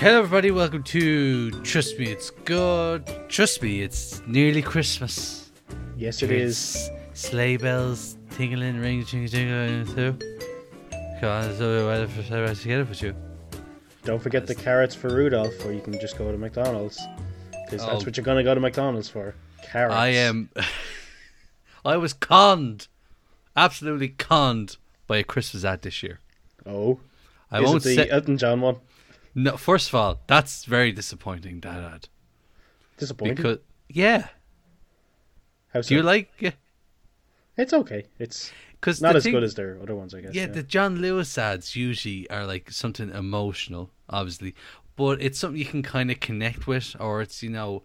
Hello, everybody. Welcome to Trust Me, It's Good. Trust me, it's nearly Christmas. Yes, it is. It's Sleigh bells tingling, ring, jingle, jingle, through. Come on, so we're ready for celebrate together with you. Don't forget the carrots for Rudolph, or you can just go to McDonald's. Because that's Oh. what you're going to go to McDonald's for. Carrots. I am. I was conned, absolutely conned by a Christmas ad this year. Oh. I is won't it the say. Elton John one? No, first of all, that's very disappointing. That ad Disappointing. because yeah, How do you like? Yeah, It's okay. It's because not as good as their other ones, I guess. yeah, the John Lewis ads usually are like something emotional, obviously, but it's something you can kind of connect with, or it's you know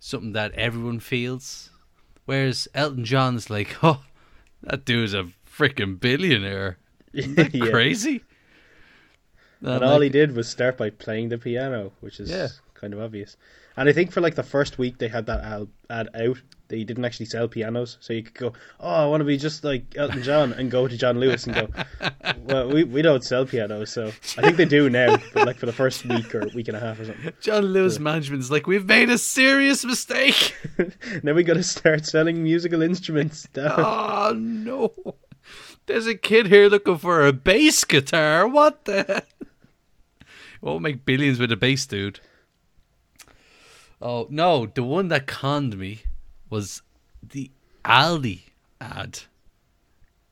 something that everyone feels. Whereas Elton John's like, oh, that dude's a freaking billionaire. Isn't that Yeah. crazy? And all he did was start by playing the piano, which is Yeah. kind of obvious. And I think for like the first week they had that al- ad out, they didn't actually sell pianos, so you could go, "Oh, I want to be just like Elton John," and go to John Lewis and go, "Well, we we don't sell pianos, so I think they do now, but like for the first week or week and a half or something. John Lewis management's like, we've made a serious mistake. now we got to start selling musical instruments. It. oh no. There's a kid here looking for a bass guitar. What the? Won't make billions with a bass, dude. Oh no, the one that conned me was the Aldi ad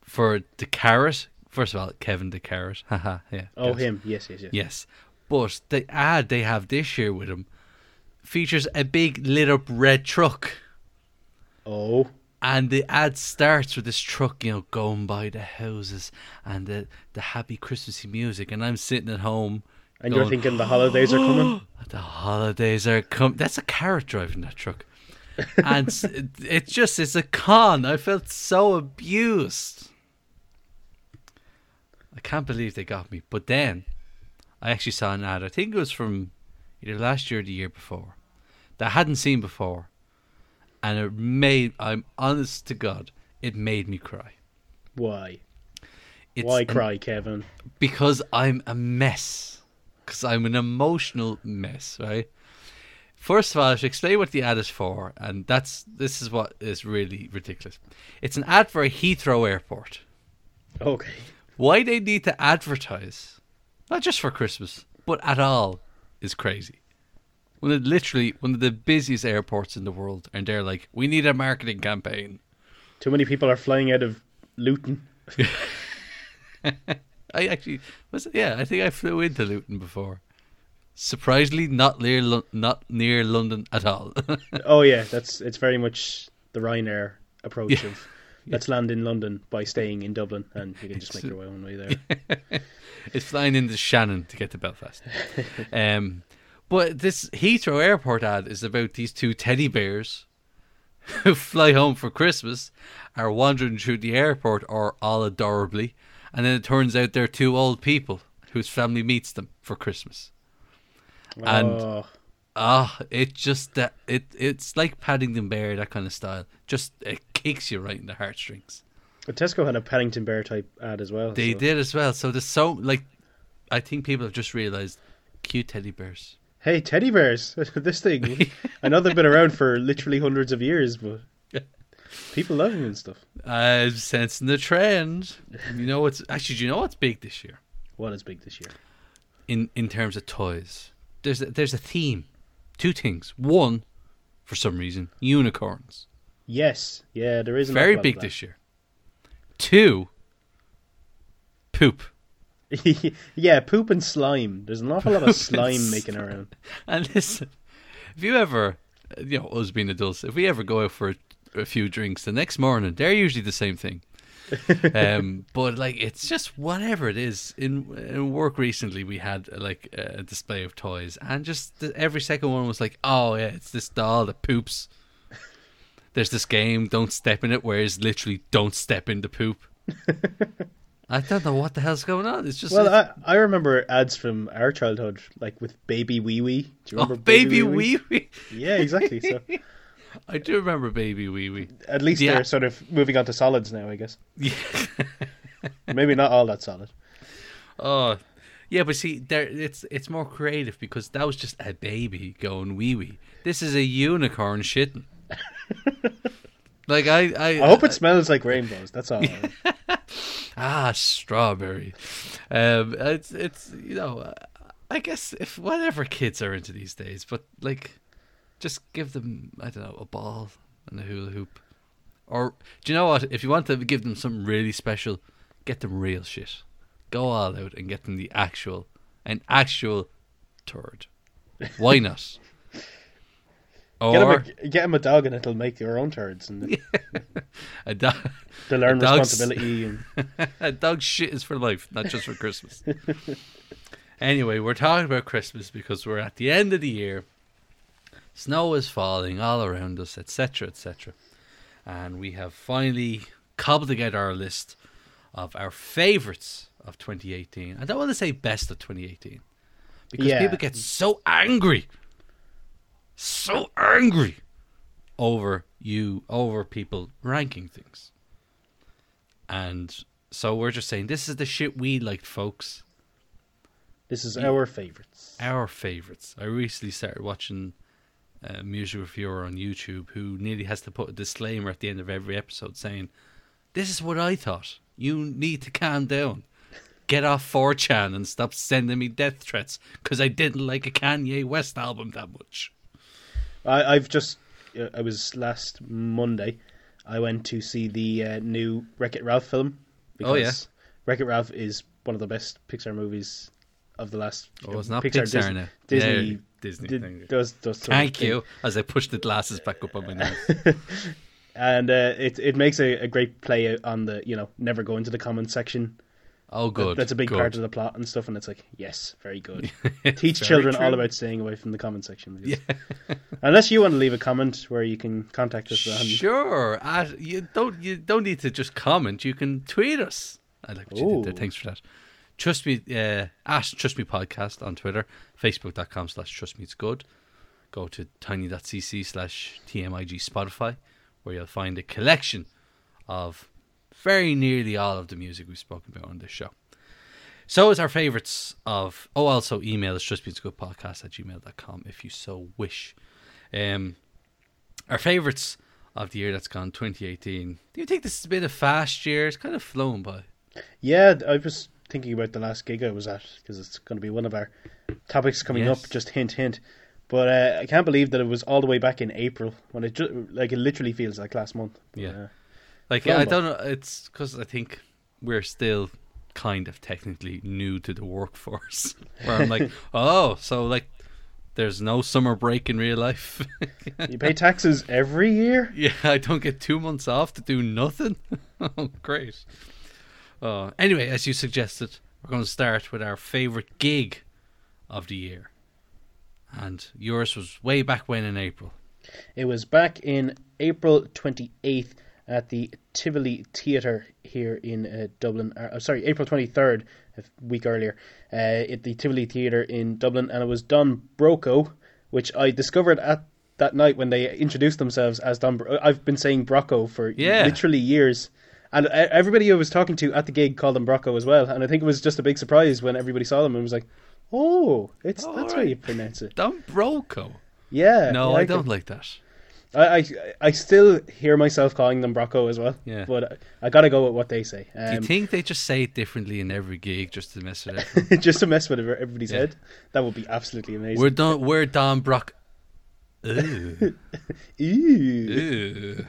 for the carrot. First of all, Kevin the carrot. Haha, yeah. Oh, yes. him. Yes, yes, yes. Yes. But the ad they have this year with him features a big lit up red truck. Oh, And the ad starts with this truck, you know, going by the houses and the, the happy Christmassy music. And I'm sitting at home. And you're thinking the holidays are coming. The holidays are coming. That's a carrot driving that truck. And it, just, it's a con. I felt so abused. I can't believe they got me. But then I actually saw an ad. I think it was from either last year or the year before that I hadn't seen before. And it made, I'm honest to God, it made me cry. Why? It's Why an- cry, Kevin? because I'm a mess. Because I'm an emotional mess, right? First of all, I should explain what the ad is for, and that's this is what is really ridiculous. It's an ad for a Heathrow Airport. Okay. Why they need to advertise, not just for Christmas, but at all, is crazy. One of literally one of the busiest airports in the world, and they're like, "We need a marketing campaign." Too many people are flying out of Luton. I actually was yeah, I think I flew into Luton before. Surprisingly, not near Lo- not near London at all. Oh yeah, that's it's very much the Ryanair approach Yeah. of let's land in London by staying in Dublin, and you can just make your own way there. it's flying into Shannon to get to Belfast. um, but this Heathrow Airport ad is about these two teddy bears who fly home for Christmas, are wandering through the airport, or all adorably, and then it turns out they're two old people whose family meets them for Christmas. And- oh, Ah, it just that it it's like Paddington Bear that kind of style. Just it kicks you right in the heartstrings. but Tesco had a Paddington Bear type ad as well. They so- did as well. So there's so like, I think people have just realized cute teddy bears. Hey, teddy bears! this thing. I know they've been around for literally hundreds of years, but people love them and stuff. I'm sensing the trend. You know what's actually? Do you know what's big this year What is big this year? in in terms of toys? There's a, there's a theme, two things. One, for some reason, unicorns. Yes, yeah, there is an Very awful lot big of this year. Two, poop. yeah, poop and slime. There's an awful lot of slime making around. And listen, if you ever, you know, us being adults, if we ever go out for a, a few drinks, the next morning they're usually the same thing. um, but like it's just whatever it is. In, in work recently, we had uh, like a display of toys, and just the, every second one was like, "Oh yeah, it's this doll that poops." There's this game, don't step in it, where it's literally don't step in the poop. I don't know what the hell's going on. It's just Well, I, I remember ads from our childhood, like with Baby Wee Wee. Do you oh, remember baby wee wee. Yeah, exactly. So I do remember baby wee wee. at least Yeah. they're sort of moving on to solids now, I guess. Yeah. Maybe not all that solid. Oh, Yeah, but see, there it's it's more creative because that was just a baby going wee wee. This is a unicorn shitting. like I, I, I hope it smells like rainbows. That's all. ah strawberry. Um, it's it's you know, I guess if whatever kids are into these days, but like, just give them I don't know a ball and a hula hoop, or do you know what? If you want to give them something really special, get them real shit. Go all out and get them the actual, an actual turd. Why not? Get him, Or a, get him a dog and it'll make your own turds and a, do- to learn A responsibility. And, a dog shit is for life, not just for Christmas. anyway, we're talking about Christmas because we're at the end of the year. Snow is falling all around us, etc., etc. And we have finally cobbled together our list of our favourites of 2018. I don't want to say best of 2018 because Yeah. people get so angry, so angry over you, over people ranking things. And so we're just saying this is the shit we liked, folks. this is our favorites. Our favorites. I recently started watching a music reviewer on YouTube who nearly has to put a disclaimer at the end of every episode saying, "This is what I thought. You need to calm down." Get off 4chan and stop sending me death threats because I didn't like a Kanye West album that much. I, I've just. uh, I was last Monday. I went to see the uh, new Wreck It Ralph film. Oh, yeah. Wreck It Ralph is one of the best Pixar movies of the last. Oh, it's not Pixar, Disney, now. Disney, Yeah, Disney. did- you. does does. Thank thing. you. As I push the glasses back up on my nose. and uh, it it makes a, a great play on the you know never go into the comment section. Oh, good. That's a big good. part of the plot and stuff, and it's like yes, very good. Teach Very children all about staying away from the comment section. because- Unless you want to leave a comment where you can contact us. on- Sure. At, you don't you don't need to just comment. You can tweet us. I like what you did there. Thanks for that. Trust me, uh, at Trust Me Podcast on Twitter, Facebook.com slash Trust Me It's Good. Go to tiny.cc slash TMIG Spotify, where you'll find a collection of very nearly all of the music we've spoken about on this show. So is our favourites of oh also email us trustmeitsgoodpodcast at gmail.com if you so wish. Um our favourites of the year that's gone 2018. Do you think this has been a fast year? It's kind of flown by. Yeah, I was thinking about the last gig I was at because it's going to be one of our topics coming Yes. up. Just hint, hint. But uh, I can't believe that it was all the way back in April when it ju- like it literally feels like last month. Yeah. uh, Like I don't know. It's because I think we're still kind of technically new to the workforce. Where I'm like, oh, so like, there's no summer break in real life. you pay taxes every year. yeah, I don't get two months off to do nothing. oh, great. Uh, anyway, as you suggested, we're going to start with our favorite gig of the year, and yours was way back when in April. It was back in April 28th at the Tivoli Theatre here in uh, Dublin. Uh, sorry, April 23rd, a week earlier, uh, at the Tivoli Theatre in Dublin, and it was Don Broco, which I discovered at that night when they introduced themselves as Don. Bro- I've been saying Brocco for Yeah. literally years. And uh, everybody I was talking to at the gig called them Brocco as well, and I think it was just a big surprise when everybody saw them and was like, "Oh, it's Oh, that's how you pronounce it." Don Broco. Yeah. No, yeah, I don't like that. I, I I still hear myself calling them Brocco as well. Yeah. But I, gotta go with what they say. Do you Um, think they just say it differently in every gig just to mess with it? just to mess with everybody's Yeah. head, that would be absolutely amazing. we're Don. We're Don Brock. Ooh. Ew. Ooh.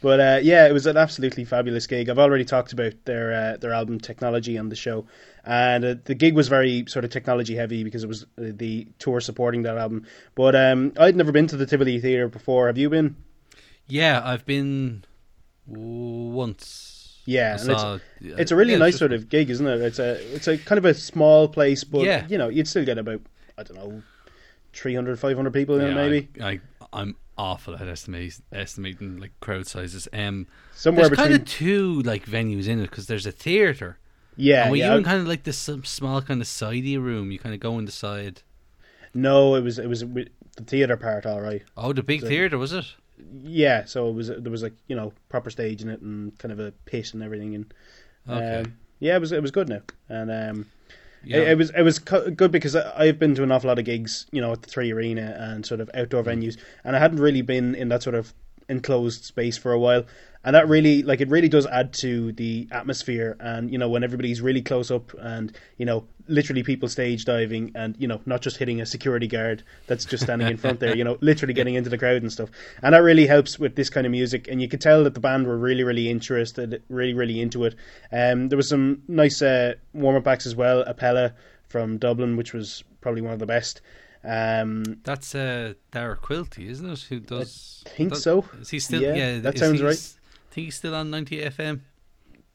But uh, yeah, it was an absolutely fabulous gig. I've already talked about their uh, their album Technology on the show, and uh, the gig was very sort of technology heavy because it was uh, the tour supporting that album. But um, I'd never been to the Tivoli Theatre before. Have you been? Yeah, I've been once. Yeah, it's- saw- It's a really yeah, nice just- sort of gig, isn't it? It's a it's a kind of a small place, but Yeah. you know you'd still get about I don't know 300, 500 people in yeah, it maybe I, I, I'm awful at estimating estimating like crowd sizes. Um, somewhere there's between. kind of two like venues in it because there's a theater. yeah, and were yeah. you in kind of like this small kind of sidey room? You kind of go in the side. no, it was it was the theater part, all right. Oh, the big So- theater was it? Yeah, so it was there was like you know proper stage in it and kind of a pit and everything, and Okay. um, yeah, it was it was good now, and um, Yeah. It, it was it was co- good because I, I've been to an awful lot of gigs, you know, at the Three Arena and sort of outdoor Mm. venues, and I hadn't really been in that sort of enclosed space for a while. And that really, like, it really does add to the atmosphere. And you know, when everybody's really close up, and you know, literally people stage diving, and you know, not just hitting a security guard that's just standing in front there, you know, literally getting into the crowd and stuff. And that really helps with this kind of music. And you could tell that the band were really, really interested, really, really into it. Um, there was some nice uh, warm up acts as well. appella from Dublin, which was probably one of the best. Um, That's uh, Dara Quilty, isn't it? Who does? I think does- so. Is he still? Yeah, Yeah, that sounds he right. I think he's still on 90 FM.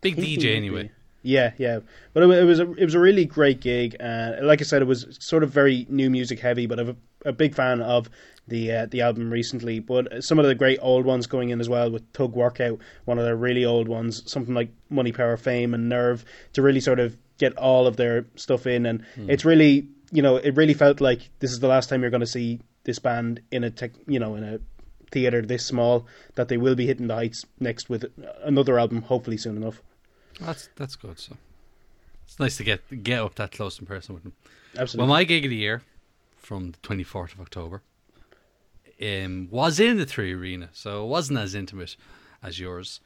Big DJ anyway. be. Yeah, yeah, but it, it was a it was a really great gig. Uh, like I said, it was sort of very new music heavy, but I'm a, a big fan of the uh, the album recently. But some of the great old ones going in as well with Thug Workout, one of their really old ones, something like Money, Power, Fame, and Nerve, to really sort of get all of their stuff in. And it's really, you know, it really felt like this is the last time you're going to see this band in a tech, you know, in a theater this small. That they will be hitting the heights next with another album, hopefully soon enough. That's that's good. So it's nice to get get up that close in person with them. Absolutely. Well, my gig of the year from the 24th of October um, was in the Three Arena, so it wasn't as intimate as yours,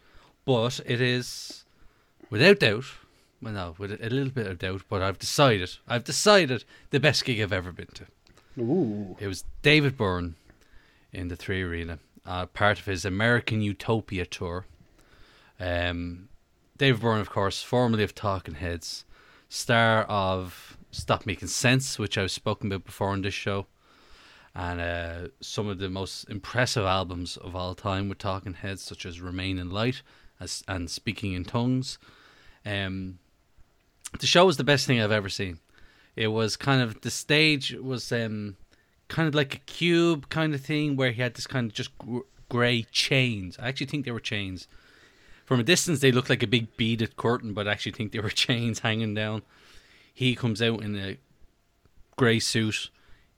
but it is without doubt. Well, no, with a a little bit of doubt, but I've decided. I've decided the best gig I've ever been to. Ooh. It was David Byrne in the Three Arena, uh, part of his American Utopia tour. Um, David Byrne, of course, formerly of Talking Heads, star of Stop Making Sense, which I've spoken about before on this show, and uh, some of the most impressive albums of all time with Talking Heads, such as Remain in Light as, and Speaking in Tongues. Um, the show was the best thing I've ever seen. It was kind of the stage was um, kind of like a cube kind of thing where he had this kind of just gr- grey chains. I actually think they were chains. From a distance, they looked like a big beaded curtain, but I actually think they were chains hanging down. He comes out in a grey suit,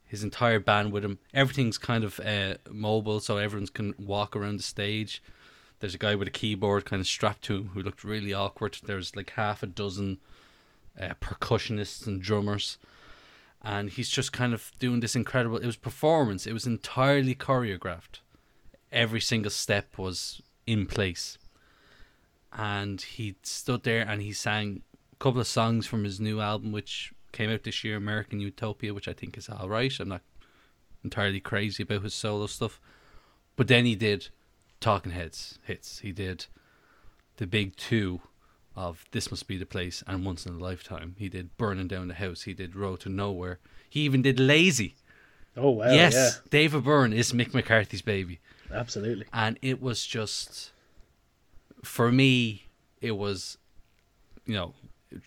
his entire band with him. Everything's kind of uh, mobile, so everyone can walk around the stage. There's a guy with a keyboard kind of strapped to him who looked really awkward. There's like half a dozen uh, percussionists and drummers, and he's just kind of doing this incredible. It was performance. It was entirely choreographed. Every single step was in place, and he stood there and he sang a couple of songs from his new album, which came out this year, American Utopia, which I think is all right. I'm not entirely crazy about his solo stuff, but then he did Talking Heads hits. He did the big two of This Must Be the Place and Once in a Lifetime. He did Burning Down the House. He did Road to Nowhere. He even did Lazy. Oh wow! yes, David Byrne is Mick McCarthy's baby. absolutely. And it was just, for me, it was, you know,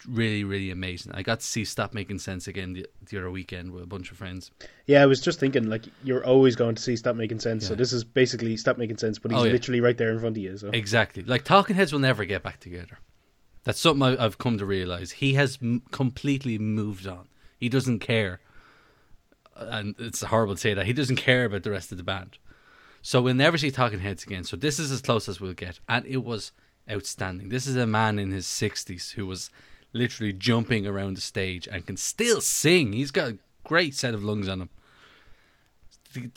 really, really amazing. I got to see Stop Making Sense again the, the other weekend with a bunch of friends. Yeah, I was just thinking, like you're always going to see Stop Making Sense. So this is basically Stop Making Sense, but he's Oh, yeah. literally right there in front of you. So Exactly. Like Talking Heads will never get back together. That's something I, I've come to realize. He has m- completely moved on. He doesn't care, and it's horrible to say that he doesn't care about the rest of the band. So we'll never see Talking Heads again. So this is as close as we'll get, and it was outstanding. This is a man in his sixties who was literally jumping around the stage and can still sing. He's got a great set of lungs on him.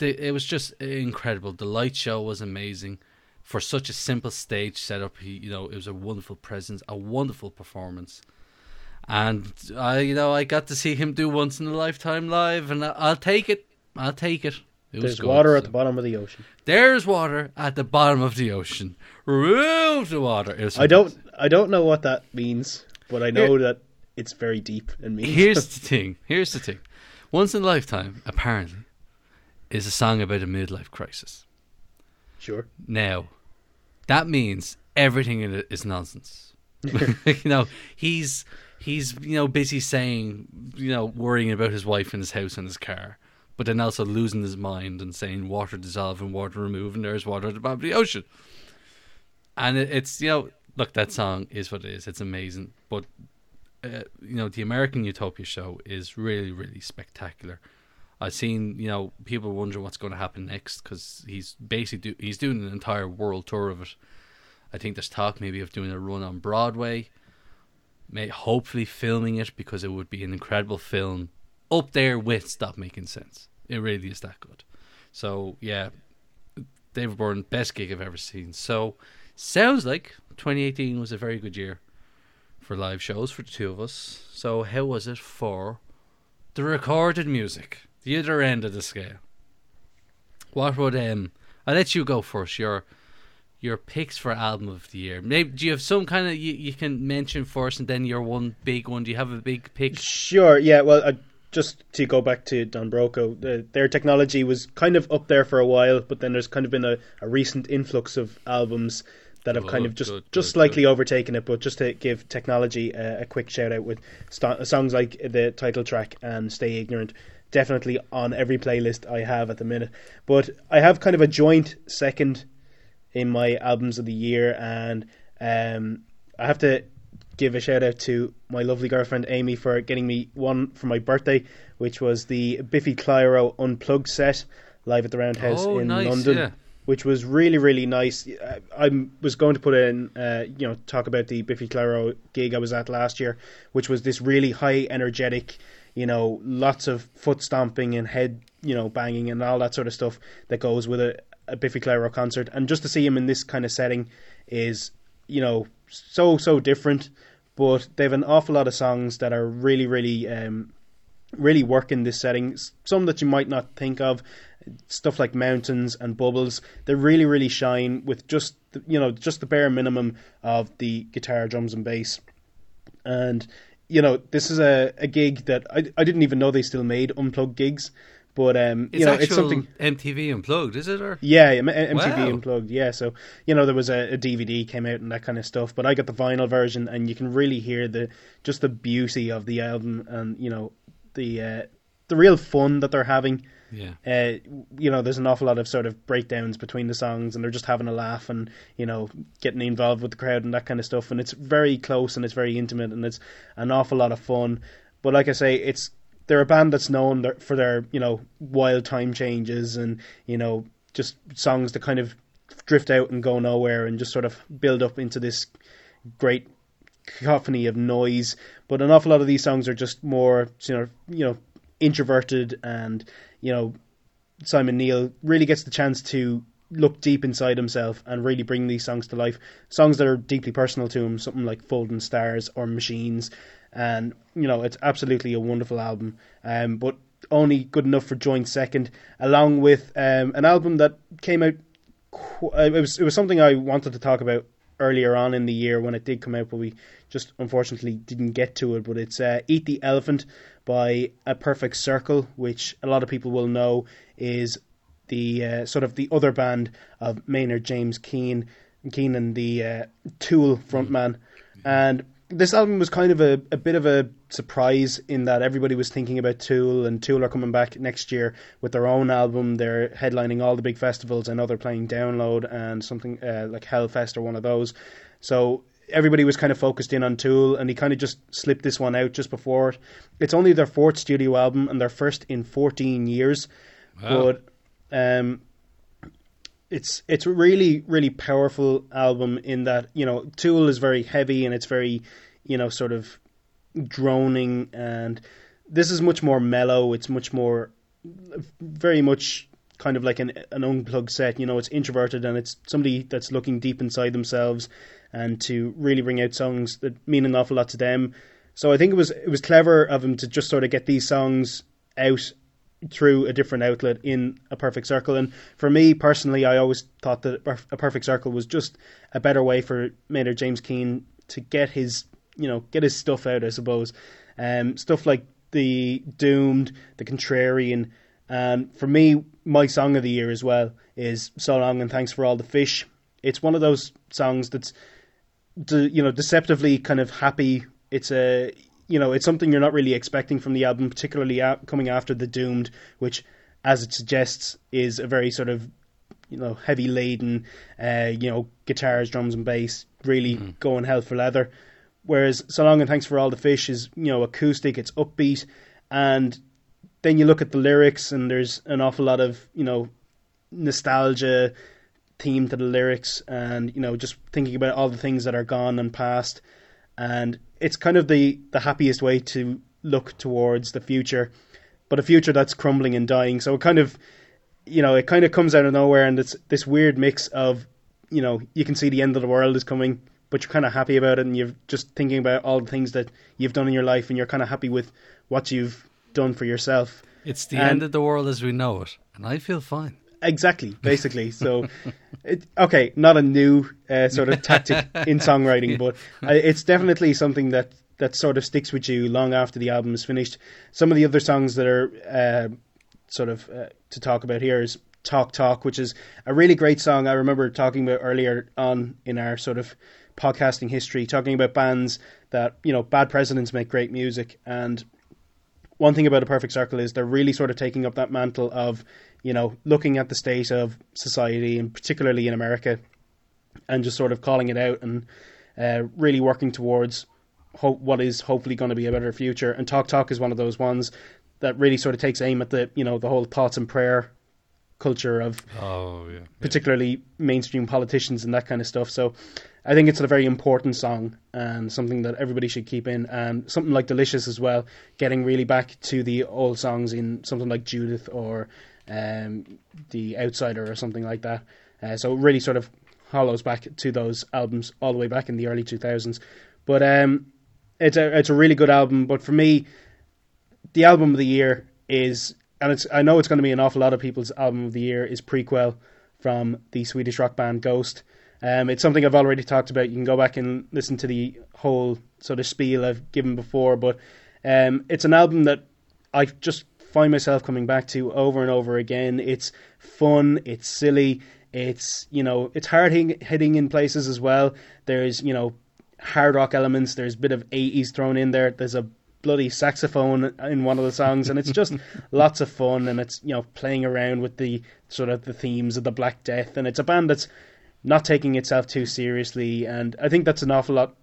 It was just incredible. The light show was amazing for such a simple stage setup. He, you know, it was a wonderful presence, a wonderful performance, and I, you know, I got to see him do once in a lifetime live, and I'll take it. I'll take it. It there's water at the bottom of the ocean. There's water at the bottom of the ocean. Remove the water. I don't, I don't know what that means, but I know Here- that it's very deep and means. Here's the thing. Here's the thing. Once in a lifetime, apparently, is a song about a midlife crisis. sure. Now, that means everything in it is nonsense. you know, he's he's you know busy saying you know worrying about his wife and his house and his car, but then also losing his mind and saying water dissolve and water remove and there's water at the bottom of the ocean. And it, it's you know look that song is what it is. It's amazing, but uh, you know the American Utopia show is really really spectacular. I've seen you know people wonder what's going to happen next because he's basically do, he's doing an entire world tour of it. I think there's talk maybe of doing a run on Broadway. may hopefully filming it because it would be an incredible film up there with Stop Making Sense. It really is that good. So yeah, David Byrne, best gig I've ever seen. So sounds like 2018 was a very good year for live shows for the two of us. So how was it for the recorded music, the other end of the scale? What would um? I'll let you go first. Your your picks for album of the year. Maybe do you have some kind of you, you can mention first, and then your one big one. Do you have a big pick? Sure. Yeah. Well, I, just to go back to Don Broco, the, their technology was kind of up there for a while, but then there's kind of been a, a recent influx of albums that have kind of just good, just good, slightly good. overtaken it. But just to give technology a, a quick shout out with st- songs like the title track and "Stay Ignorant." Definitely on every playlist I have at the minute. But I have kind of a joint second in my albums of the year, and um, I have to give a shout out to my lovely girlfriend Amy for getting me one for my birthday, which was the Biffy Clyro Unplugged set live at the Roundhouse Oh, in nice, London. yeah. Which was really, really nice. I- I was going to put in, uh, you know, talk about the Biffy Clyro gig I was at last year, which was this really high energetic, you know, lots of foot stomping and head, you know, banging and all that sort of stuff that goes with a, a Biffy Clyro concert. And just to see him in this kind of setting is, you know, so so different. But they have an awful lot of songs that are really really um, really work in this setting. Some that you might not think of, stuff like mountains and bubbles. They really really shine with just the, you know just the bare minimum of the guitar, drums, and bass. And you know this is a, a gig that I I didn't even know they still made unplugged gigs. But um, It's you know, it's something. MTV unplugged, is it? Or Yeah, M- MTV Wow. Unplugged. Yeah, so you know there was a, a DVD came out and that kind of stuff, but I got the vinyl version, and you can really hear the just the beauty of the album, and you know the uh, the real fun that they're having. yeah, Uh, you know, there's an awful lot of sort of breakdowns between the songs, and they're just having a laugh and you know getting involved with the crowd and that kind of stuff, and it's very close and it's very intimate and it's an awful lot of fun. But like I say, it's they're a band that's known for their you know wild time changes and you know just songs that kind of drift out and go nowhere and just sort of build up into this great cacophony of noise. But an awful lot of these songs are just more you know you know introverted and you know Simon Neil really gets the chance to look deep inside himself and really bring these songs to life. Songs that are deeply personal to him, something like Folding Stars or Machines. And, you know, it's absolutely a wonderful album. Um, but only good enough for joint second, along with um, an album that came out. Qu- uh, it was it was something I wanted to talk about earlier on in the year when it did come out, but we just unfortunately didn't get to it. But it's uh, "Eat the Elephant" by A Perfect Circle, which a lot of people will know is the uh, sort of the other band of Maynard James Keen, Keenan, the uh, Tool frontman, and this album was kind of a, a bit of a surprise in that everybody was thinking about Tool, and Tool are coming back next year with their own album. They're headlining all the big festivals. I know they're playing Download and something uh, like Hellfest or one of those. So everybody was kind of focused in on Tool, and he kind of just slipped this one out just before it. It's only their fourth studio album and their first in 14 years, Wow. but um, it's it's a really really powerful album in that you know Tool is very heavy and it's very you know sort of droning and this is much more mellow. It's much more very much kind of like an an unplugged set. You know it's introverted and it's somebody that's looking deep inside themselves and to really bring out songs that mean an awful lot to them. So I think it was it was clever of him to just sort of get these songs out through a different outlet in a perfect circle. And for me personally, I always thought that a perfect circle was just a better way for Maynard James Keane to get his, you know, get his stuff out. I suppose, um, stuff like the Doomed, the Contrarian, and for me, my song of the year as well is "So Long and Thanks for All the Fish." It's one of those songs that's, de- you know, deceptively kind of happy. It's a you know, it's something you're not really expecting from the album, particularly a- coming after the Doomed, which, as it suggests, is a very sort of, you know, heavy laden, uh, you know, guitars, drums, and bass, really going hell for leather. Whereas "So Long and Thanks for All the Fish" is, you know, acoustic, it's upbeat, and then you look at the lyrics, and there's an awful lot of, you know, nostalgia theme to the lyrics, and you know, just thinking about all the things that are gone and past and it's kind of the the happiest way to look towards the future, but a future that's crumbling and dying. So it kind of, you know, it kind of comes out of nowhere, and it's this weird mix of, you know, you can see the end of the world is coming, but you're kind of happy about it, and you're just thinking about all the things that you've done in your life, and you're kind of happy with what you've done for yourself. It's the And- end of the world as we know it, and I feel fine. Exactly, basically. So, it, okay, not a new uh, sort of tactic in songwriting, but uh, it's definitely something that that sort of sticks with you long after the album is finished. Some of the other songs that are uh, sort of uh, to talk about here is "Talk Talk," which is a really great song. I remember talking about earlier on in our sort of podcasting history, talking about bands that you know, bad presidents make great music, and one thing about a perfect circle is they're really sort of taking up that mantle of you know looking at the state of society and particularly in America and just sort of calling it out and uh, really working towards hope what is hopefully going to be a better future and talk talk is one of those ones that really sort of takes aim at the you know the whole thoughts and prayer culture of Oh yeah. particularly mainstream politicians and that kind of stuff. So I think it's a very important song and something that everybody should keep in. And something like Delicious as well, getting really back to the old songs in something like Judith or um, The Outsider or something like that. Uh, so it really sort of hollows back to those albums all the way back in the early 2000s. But um, it's a it's a really good album. But for me, the album of the year is, and it's I know it's going to be an awful lot of people's album of the year is Prequelle from the Swedish rock band Ghost. Um, it's something I've already talked about. You can go back and listen to the whole sort of spiel I've given before, but um, it's an album that I just find myself coming back to over and over again. It's fun, it's silly, it's you know it's hard hitting in places as well. There's you know hard rock elements. There's a bit of 80s thrown in there. There's a bloody saxophone in one of the songs, and it's just lots of fun. And it's you know playing around with the sort of the themes of the Black Death, and it's a band that's not taking itself too seriously. And I think that's an awful lot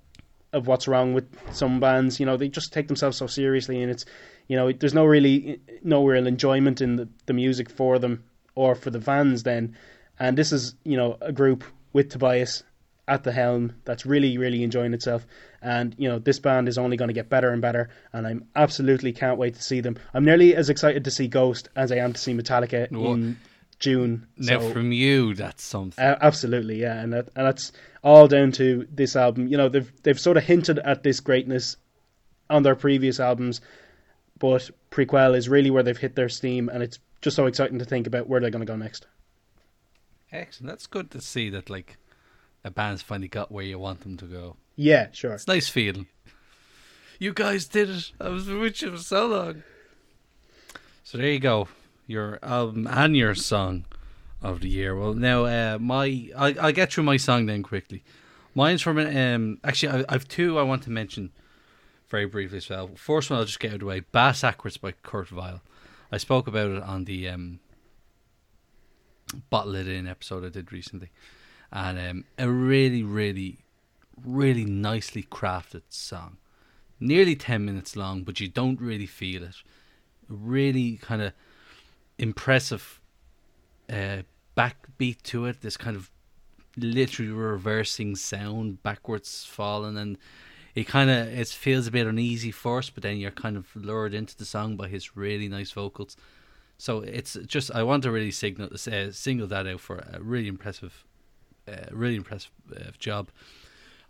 of what's wrong with some bands. You know, they just take themselves so seriously, and it's you know there's no really no real enjoyment in the, the music for them or for the fans then. And this is you know a group with Tobias at the helm that's really really enjoying itself and you know this band is only going to get better and better and i'm absolutely can't wait to see them i'm nearly as excited to see ghost as i am to see metallica Well, in june Now So- from you, that's something. uh, absolutely, yeah, and that, and that's all down to this album. You know, they've they've sort of hinted at this greatness on their previous albums, but Prequelle is really where they've hit their steam, and it's just so exciting to think about where they're going to go next. Excellent. That's good to see that like a band's finally got where you want them to go. Yeah, sure. It's a nice feeling. You guys did it. I was with you for so long. So there you go. Your album and your song of the year. Well, now uh, my I I'll get through my song then quickly. Mine's from um actually I, I've two I want to mention very briefly as well. First one I'll just get out of the way. Bassackwards by Kurt Vile. I spoke about it on the um Bottle It In episode I did recently. And um, a really, really, really nicely crafted song. Nearly 10 minutes long, but you don't really feel it. Really kind of impressive uh, backbeat to it. This kind of literally reversing sound, backwards falling, and it kind of it feels a bit uneasy first, but then you're kind of lured into the song by his really nice vocals. So it's just I want to really signal uh, single that out for a really impressive, uh, really impressive uh, job.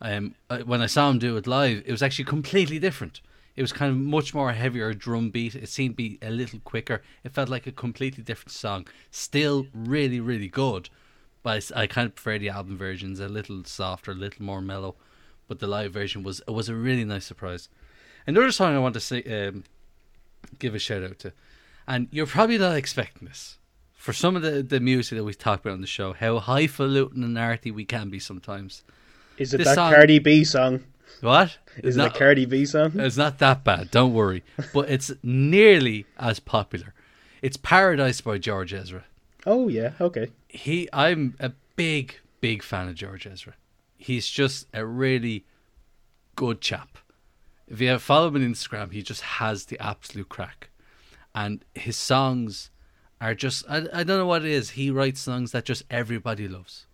Um, I- when I saw him do it live, it was actually completely different. It was kind of much more heavier drum beat. It seemed to be a little quicker. It felt like a completely different song. Still really, really good, but I kind of prefer the album versions. A little softer, a little more mellow. But the live version was was a really nice surprise. Another song I want to say, um, give a shout out to, and you're probably not expecting this for some of the, the music that we've talked about on the show. How highfalutin and arty we can be sometimes. Is it This that song- Cardi B song? What Is Not- it a Cardi B song? It's not that bad, don't worry. But it's nearly as popular. It's Paradise by George Ezra. Oh yeah, okay. He I'm a big, big fan of George Ezra. He's just a really good chap. If you follow him on Instagram, he just has the absolute crack. And his songs are just I, I don't know what it is. He writes songs that just everybody loves.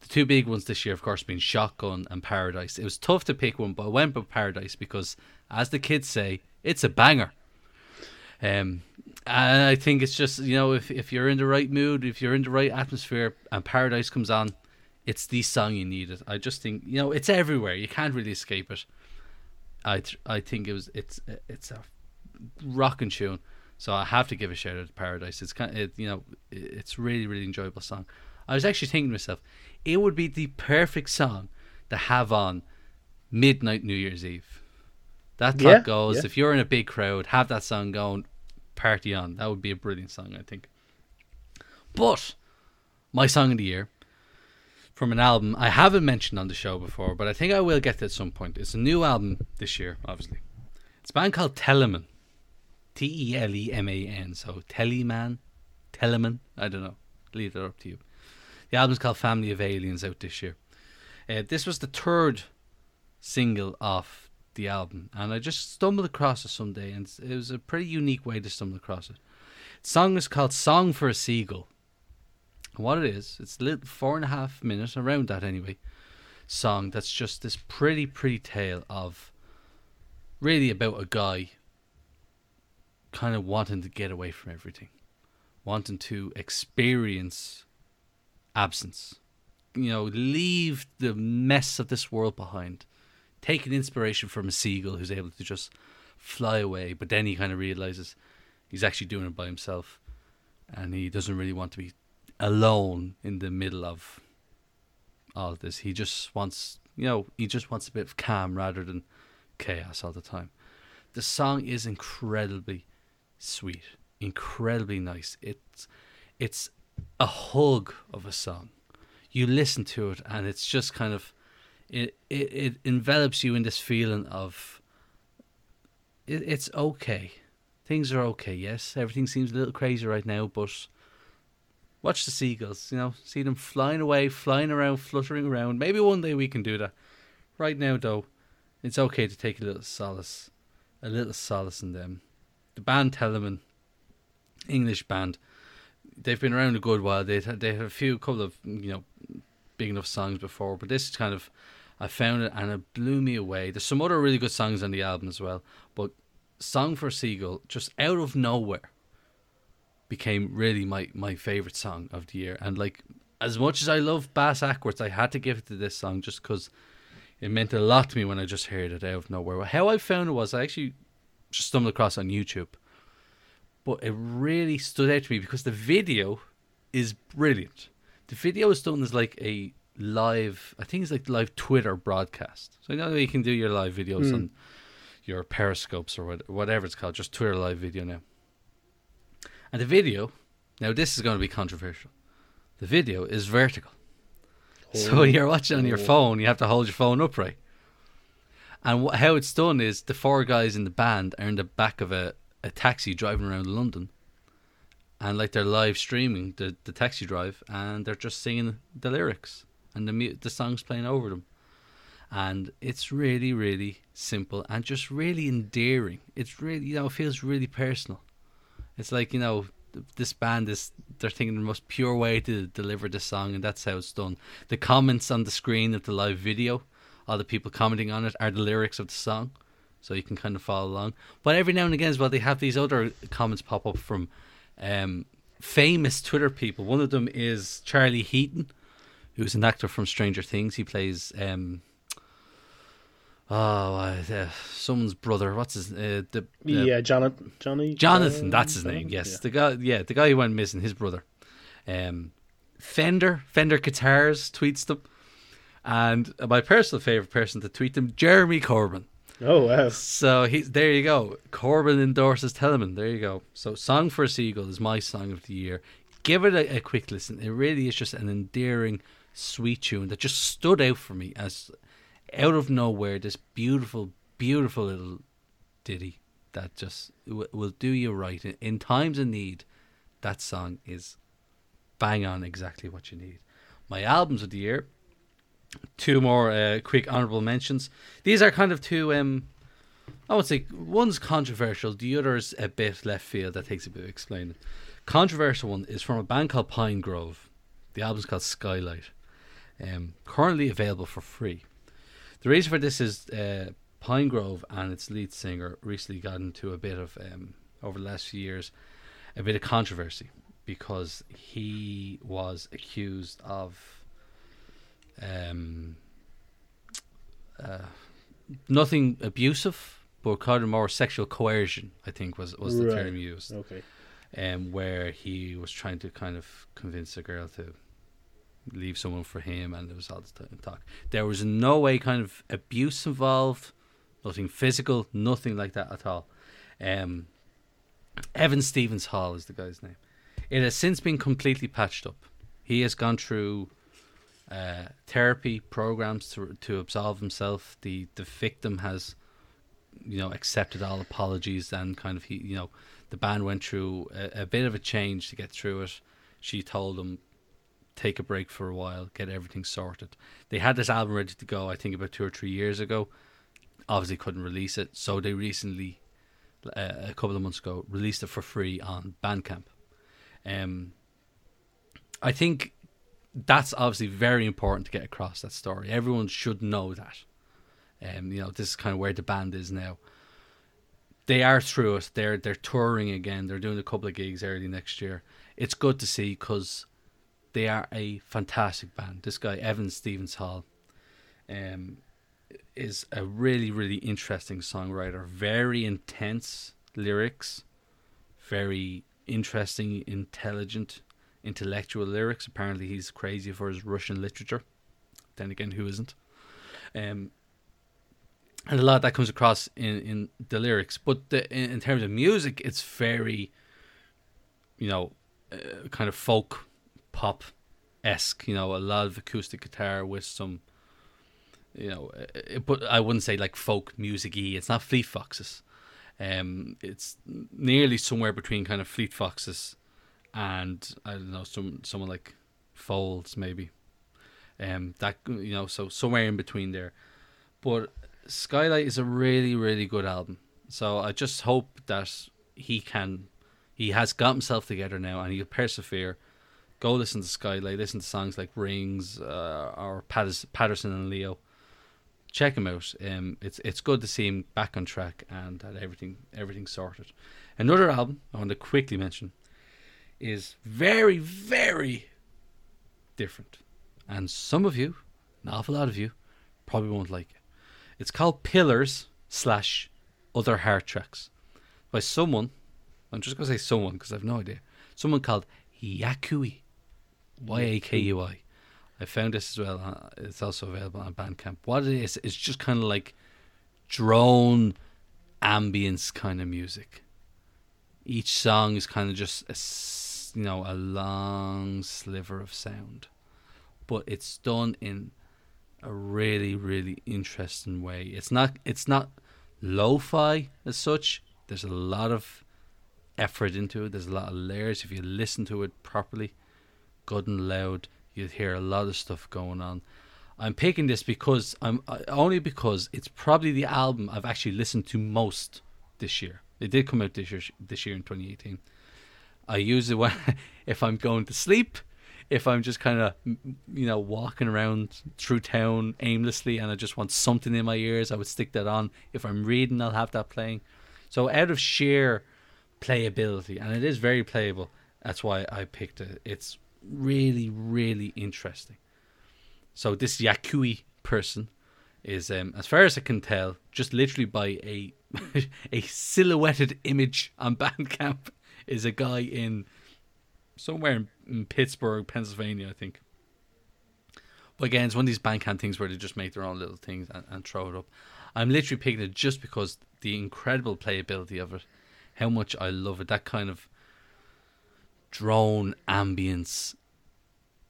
The two big ones this year, of course, being Shotgun and Paradise. It was tough to pick one, but I went with Paradise because, as the kids say, it's a banger. Um, and I think it's just you know if if you're in the right mood, if you're in the right atmosphere, and Paradise comes on, it's the song you needed. I just think you know it's everywhere. You can't really escape it. I th- I think it was it's it's a rocking tune. So I have to give a shout out to Paradise. It's kind of, it, you know it's really really enjoyable song. I was actually thinking to myself, it would be the perfect song to have on midnight New Year's Eve. That thought Yeah, goes. yeah. If you're in a big crowd, have that song going, party on. That would be a brilliant song, I think. But my song of the year from an album I haven't mentioned on the show before, but I think I will get to at some point. It's a new album this year, obviously. It's a band called Teleman. T E L E M A N. So Teleman, Telemann. I don't know. Leave that up to you. The album's called Family of Aliens out this year. Uh, this was the third single off the album, and I just stumbled across it someday, and it was a pretty unique way to stumble across it. The song is called "Song for a Seagull." What it is, it's a little four and a half minutes, around that anyway, song that's just this pretty, pretty tale of really about a guy kind of wanting to get away from everything, wanting to experience absence, you know, leave the mess of this world behind, taking inspiration from a seagull who's able to just fly away, but then he kind of realizes he's actually doing it by himself and he doesn't really want to be alone in the middle of all of this. He just wants, you know, he just wants a bit of calm rather than chaos all the time. The song is incredibly sweet, incredibly nice. It's it's a hug of a song. You listen to it and it's just kind of it it, it envelops you in this feeling of it, it's okay. Things are okay, yes. Everything seems a little crazy right now, but watch the seagulls, you know, see them flying away, flying around, fluttering around. Maybe one day we can do that. Right now though, it's okay to take a little solace a little solace in them. The band Teleman, English band, they've been around a good while. They they had a few couple of you know big enough songs before, but this is kind of I found it and it blew me away. There's some other really good songs on the album as well, but "Song for Seagull" just out of nowhere became really my my favorite song of the year. And like as much as I love Bassackwards, I had to give it to this song just because it meant a lot to me when I just heard it out of nowhere. How I found it was I actually just stumbled across on YouTube, but it really stood out to me because the video is brilliant. The video is done as like a live, I think it's like live Twitter broadcast. So you know you can do your live videos Hmm. on your periscopes or whatever it's called, just Twitter live video now. And the video, now this is going to be controversial. The video is vertical. So you're watching on your Oh. phone, you have to hold your phone upright. And wh- how it's done is the four guys in the band are in the back of a, a taxi driving around London. And like they're live streaming the, the taxi drive and they're just singing the lyrics and the the songs playing over them. And it's really, really simple and just really endearing. It's really, you know, it feels really personal. It's like, you know, this band is, they're thinking the most pure way to deliver the song, and that's how it's done. The comments on the screen of the live video, all the people commenting on it, are the lyrics of the song. So you can kind of follow along. But every now and again as well, they have these other comments pop up from um, famous Twitter people. One of them is Charlie Heaton, who's an actor from Stranger Things. He plays. Um, Oh, uh, someone's brother. What's his? Uh, the, the Yeah, Jonathan. Johnny. Jonathan, that's his name. Yes, Yeah. the guy. Yeah, the guy who went missing. His brother. Um, Fender, Fender Guitars tweets them, and my personal favorite person to tweet them, Jeremy Corbyn. Oh wow. So he's there. You go. Corbyn endorses Teleman. There you go. So "Song for a Seagull" is my song of the year. Give it a, a quick listen. It really is just an endearing, sweet tune that just stood out for me as out of nowhere. This beautiful, beautiful little ditty that just w- will do you right in, in times of need. That song is bang on exactly what you need. My albums of the year. Two more uh, quick honourable mentions. These are kind of two. Um, I would say one's controversial, the other's a bit left field. That takes a bit of explaining. Controversial one is from a band called Pinegrove. The album's called Skylight. Um, currently available for free. The reason for this is uh, Pinegrove and its lead singer recently got into a bit of um, over the last few years a bit of controversy because he was accused of um, uh, nothing abusive, but kind of more sexual coercion. I think was was the Right. term used, Okay. um, where he was trying to kind of convince a girl to leave someone for him, and there was all this talk. There was no way kind of abuse involved, nothing physical, nothing like that at all. Um, Evan Stevens Hall is the guy's name. It has since been completely patched up. He has gone through uh, therapy programs to to absolve himself. The the victim has, you know, accepted all apologies and kind of he, you know, the band went through a, a bit of a change to get through it. She told him, take a break for a while, get everything sorted. They had this album ready to go, I think about two or three years ago. Obviously, couldn't release it, so they recently, uh, a couple of months ago, released it for free on Bandcamp. Um, I think that's obviously very important to get across that story. Everyone should know that. Um, you know, this is kind of where the band is now. They are through it. They're they're touring again. They're doing a couple of gigs early next year. It's good to see because they are a fantastic band. This guy Evan Stevens Hall, um, is a really really interesting songwriter. Very intense lyrics, very interesting, intelligent, intellectual lyrics. Apparently, he's crazy for his Russian literature. Then again, who isn't? Um, and a lot of that comes across in, in the lyrics. But the, in, in terms of music, it's very, you know, uh, kind of folk pop esque. You know, a lot of acoustic guitar with some, you know, uh, but I wouldn't say like folk music y. It's not Fleet Foxes. Um, it's nearly somewhere between kind of Fleet Foxes and I don't know some someone like Folds maybe. Um, that you know, so somewhere in between there. But Skylight is a really really good album. So I just hope that he can, he has got himself together now and he'll persevere. Go listen to Skylight, listen to songs like Rings uh, or Paterson and Leo. Check him out. Um, it's it's good to see him back on track and had everything everything sorted. Another album I want to quickly mention is very very different, and some of you, an awful lot of you, probably won't like it. It's called Pillars slash Other Heart Tracks by someone. I'm just gonna say someone because I have no idea. Someone called Yakui, Y A K U I. I found this as well. uh, It's also available on Bandcamp. What it is, it's just kind of like drone ambience kind of music. Each song is kind of just a, you know, a long sliver of sound, but it's done in a really, really interesting way. It's not, it's not lo-fi as such. There's a lot of effort into it. There's a lot of layers. If you listen to it properly, good and loud, you'd hear a lot of stuff going on. I'm picking this because I'm uh, only because it's probably the album I've actually listened to most this year. It did come out this year, this year in 2018. I use it when if I'm going to sleep, if I'm just kind of you know walking around through town aimlessly and I just want something in my ears, I would stick that on. If I'm reading, I'll have that playing. So out of sheer playability, and it is very playable. That's why I picked it. It's really, really interesting. So this Yakui person is, um, as far as I can tell, just literally by a a silhouetted image on Bandcamp, is a guy in somewhere in, in Pittsburgh, Pennsylvania, I think. But again, it's one of these Bandcamp things where they just make their own little things and, and throw it up. I'm literally picking it just because the incredible playability of it, how much I love it. That kind of drone ambience,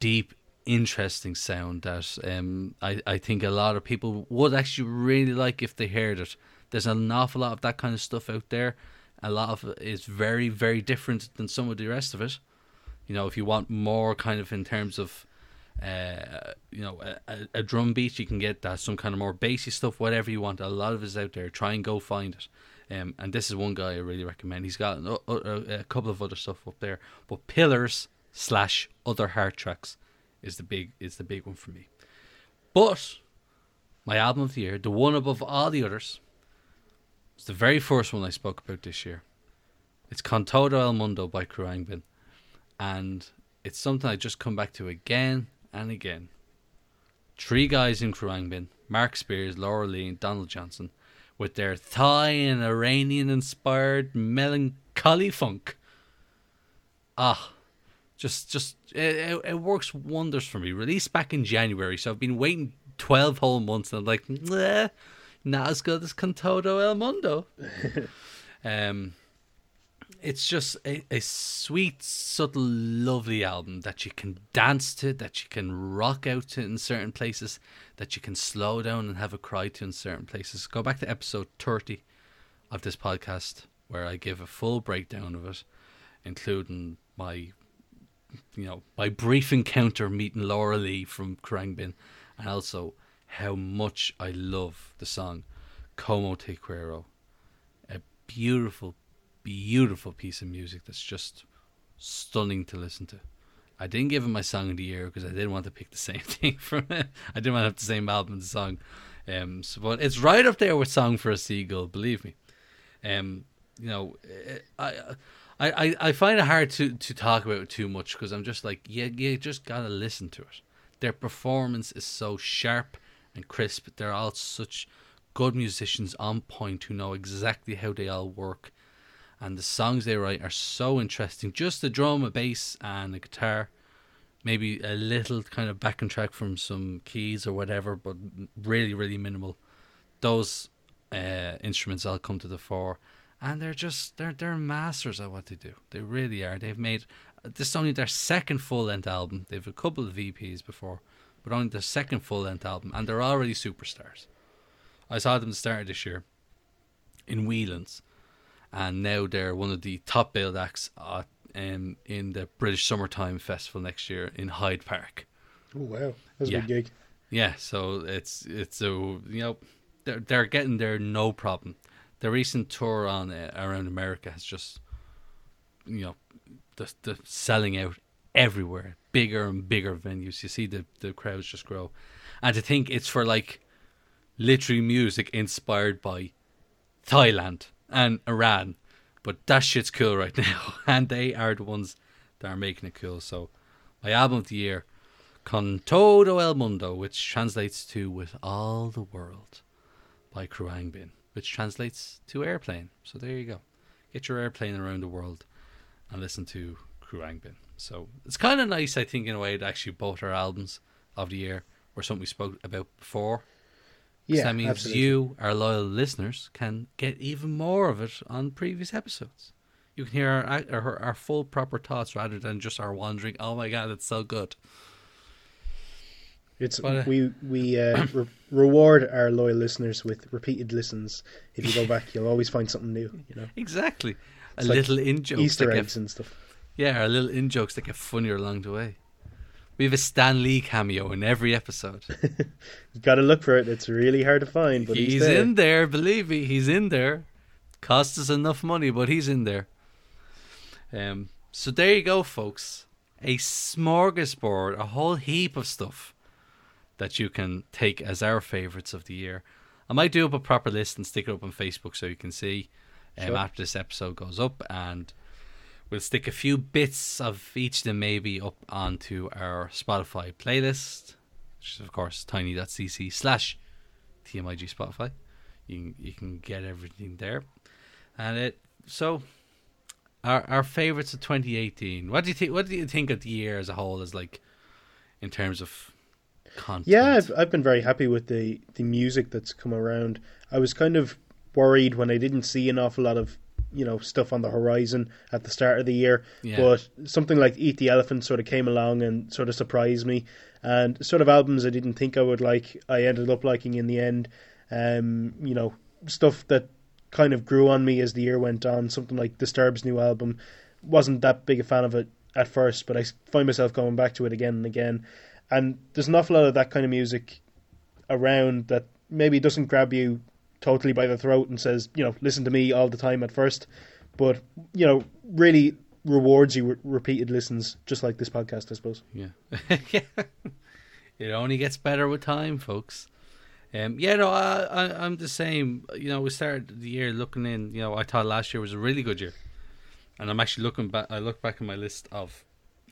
deep, interesting sound that um, I, I think a lot of people would actually really like if they heard it. There's an awful lot of that kind of stuff out there. A lot of it is very, very different than some of the rest of it. You know, if you want more kind of in terms of, uh, you know, a, a, drum beat, you can get that, some kind of more bassy stuff, whatever you want. A lot of it is out there. Try and go find it. Um, and this is one guy I really recommend. He's got a, a, a couple of other stuff up there, but Pillars slash Other hard Tracks is the big is the big one for me. But my album of the year, the one above all the others, it's the very first one I spoke about this year. It's Con Todo El Mundo by Khruangbin. And it's something I just come back to again and again. Three guys in Khruangbin Mark Spears, Laura Lee, and Donald Johnson with their Thai and Iranian inspired melancholy funk. Ah, just just it, it, works wonders for me. Released back in January, so I've been waiting twelve whole months, and I'm like, nah, not as good as Con Todo El Mundo. um, it's just a, a sweet, subtle, lovely album that you can dance to, that you can rock out to in certain places, that you can slow down and have a cry to in certain places. Go back to episode 30 of this podcast where I give a full breakdown of it, including my you know, my brief encounter meeting Laura Lee from Khruangbin and also how much I love the song Como Te Quiero. A beautiful, beautiful piece of music that's just stunning to listen to. I didn't give him my song of the year because I didn't want to pick the same thing from it. I didn't want to have the same album and song. Um, so, but it's right up there with "Song for a Seagull." Believe me. Um, you know, I, I, I find it hard to, to talk about it too much because I'm just like, yeah, you just gotta listen to it. Their performance is so sharp and crisp. They're all such good musicians on point who know exactly how they all work and the songs they write are so interesting. Just the drum, a bass, and a guitar, maybe a little kind of backing track from some keys or whatever, but really, really minimal. Those uh, instruments all come to the fore, and they're just they're they're masters at what they do. They really are. They've made this is only their second full length album. They've a couple of EPs before, but only their second full length album, and they're already superstars. I saw them start this year in Whelan's and now they're one of the top billed acts at, um, in the British Summertime Festival next year in Hyde Park. Oh wow, that's yeah. a big gig. Yeah, so it's it's a you know they're they're getting there no problem. The recent tour on uh, around America has just you know the the selling out everywhere, bigger and bigger venues. You see the the crowds just grow, and to think it's for like literally music inspired by Thailand and Iran. But that shit's cool right now, and they are the ones that are making it cool. So, my album of the year, Con Todo El Mundo, which translates to With All the World by Khruangbin, which translates to airplane. So, there you go. Get your airplane around the world and listen to Khruangbin. So, it's kind of nice, I think, in a way, that actually both our albums of the year were something we spoke about before yeah, that means absolutely. you, our loyal listeners, can get even more of it on previous episodes. You can hear our, our, our full proper thoughts rather than just our wandering. Oh my god, it's so good. It's but, uh, we we uh, re- reward our loyal listeners with repeated listens. If you go back, you'll always find something new. You know exactly. A it's little in jokes, Easter eggs get, and stuff. Yeah, our little in jokes that get funnier along the way. We have a Stan Lee cameo in every episode. You've got to look for it. It's really hard to find, but he's, he's there. in there. Believe me, he's in there. Cost us enough money, but he's in there. Um, so there you go, folks. A smorgasbord, a whole heap of stuff that you can take as our favorites of the year. I might do up a proper list and stick it up on Facebook so you can see um, sure. after this episode goes up and We'll stick a few bits of each of them maybe up onto our Spotify playlist, which is of course tiny.cc slash TMIG Spotify. You can, you can get everything there. And it so our our favorites of 2018. What do you think? What do you think of the year as a whole? As like in terms of content? Yeah, I've I've been very happy with the the music that's come around. I was kind of worried when I didn't see an awful lot of you know stuff on the horizon at the start of the year. Yeah. But something like Eat the Elephant sort of came along and sort of surprised me. And sort of albums I didn't think I would like, I ended up liking in the end. Um, you know, stuff that kind of grew on me as the year went on. Something like Disturbed's new album, wasn't that big a fan of it at first, but I find myself going back to it again and again. And there's an awful lot of that kind of music around that maybe doesn't grab you totally by the throat and says, you know, listen to me all the time at first, but you know, really rewards you with repeated listens, just like this podcast, I suppose. Yeah, It only gets better with time, folks. Um, yeah, no, I, I, I'm the same. You know, we started the year looking in. You know, I thought last year was a really good year, and I'm actually looking back. I look back at my list of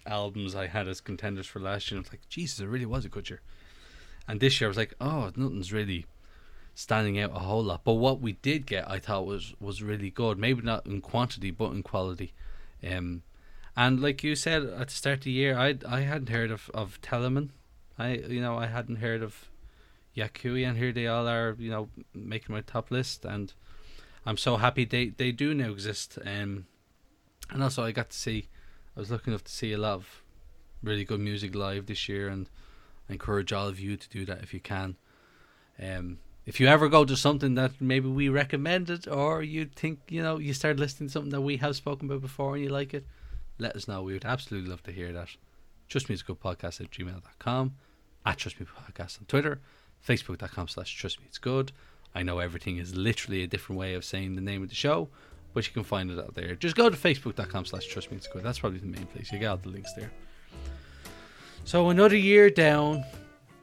albums I had as contenders for last year. and I was like, Jesus, it really was a good year. And this year, I was like, oh, nothing's really standing out a whole lot. But what we did get, I thought was was really good. Maybe not in quantity, but in quality. Um, and like you said at the start of the year, I I hadn't heard of of Teleman. I you know I hadn't heard of Yakuya, and here they all are. You know, making my top list, and I'm so happy they they do now exist. Um, and also I got to see. I was lucky enough to see a lot of really good music live this year, and I encourage all of you to do that if you can. Um, if you ever go to something that maybe we recommended, or you think you know you start listening to something that we have spoken about before and you like it, let us know. We would absolutely love to hear that. Trust Me It's Good Podcast at gmail.com, at Trust Me Podcast on Twitter, facebook.com slash Trust Me It's Good. I know everything is literally a different way of saying the name of the show, but you can find it out there. Just go to facebook.com slash Trust Me It's Good. That's probably the main place. You got all the links there. So another year down.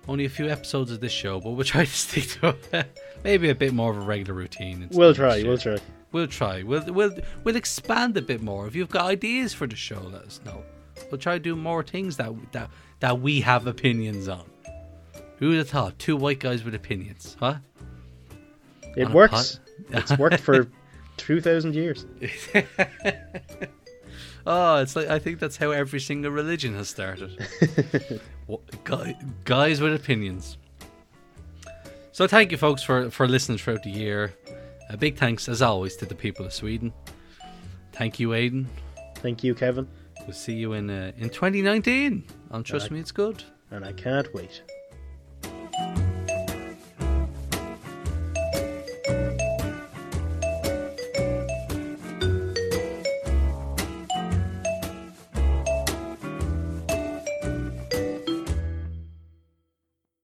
Only a few episodes of this show, but we'll try to stick to maybe a bit more of a regular routine. We'll try. We'll try. We'll try. We'll we'll we'll expand a bit more. If you've got ideas for the show, let us know. We'll try to do more things that that that we have opinions on. Who would have thought? Two white guys with opinions, huh? It works. it's worked for two thousand years. oh, it's like I think that's how every single religion has started. Guy, guys with opinions. So thank you, folks, for for listening throughout the year. A big thanks, as always, to the people of Sweden. Thank you, Aidan. Thank you, Kevin. We'll see you in uh, in 2019 And Trust Me It's Good. And I can't wait.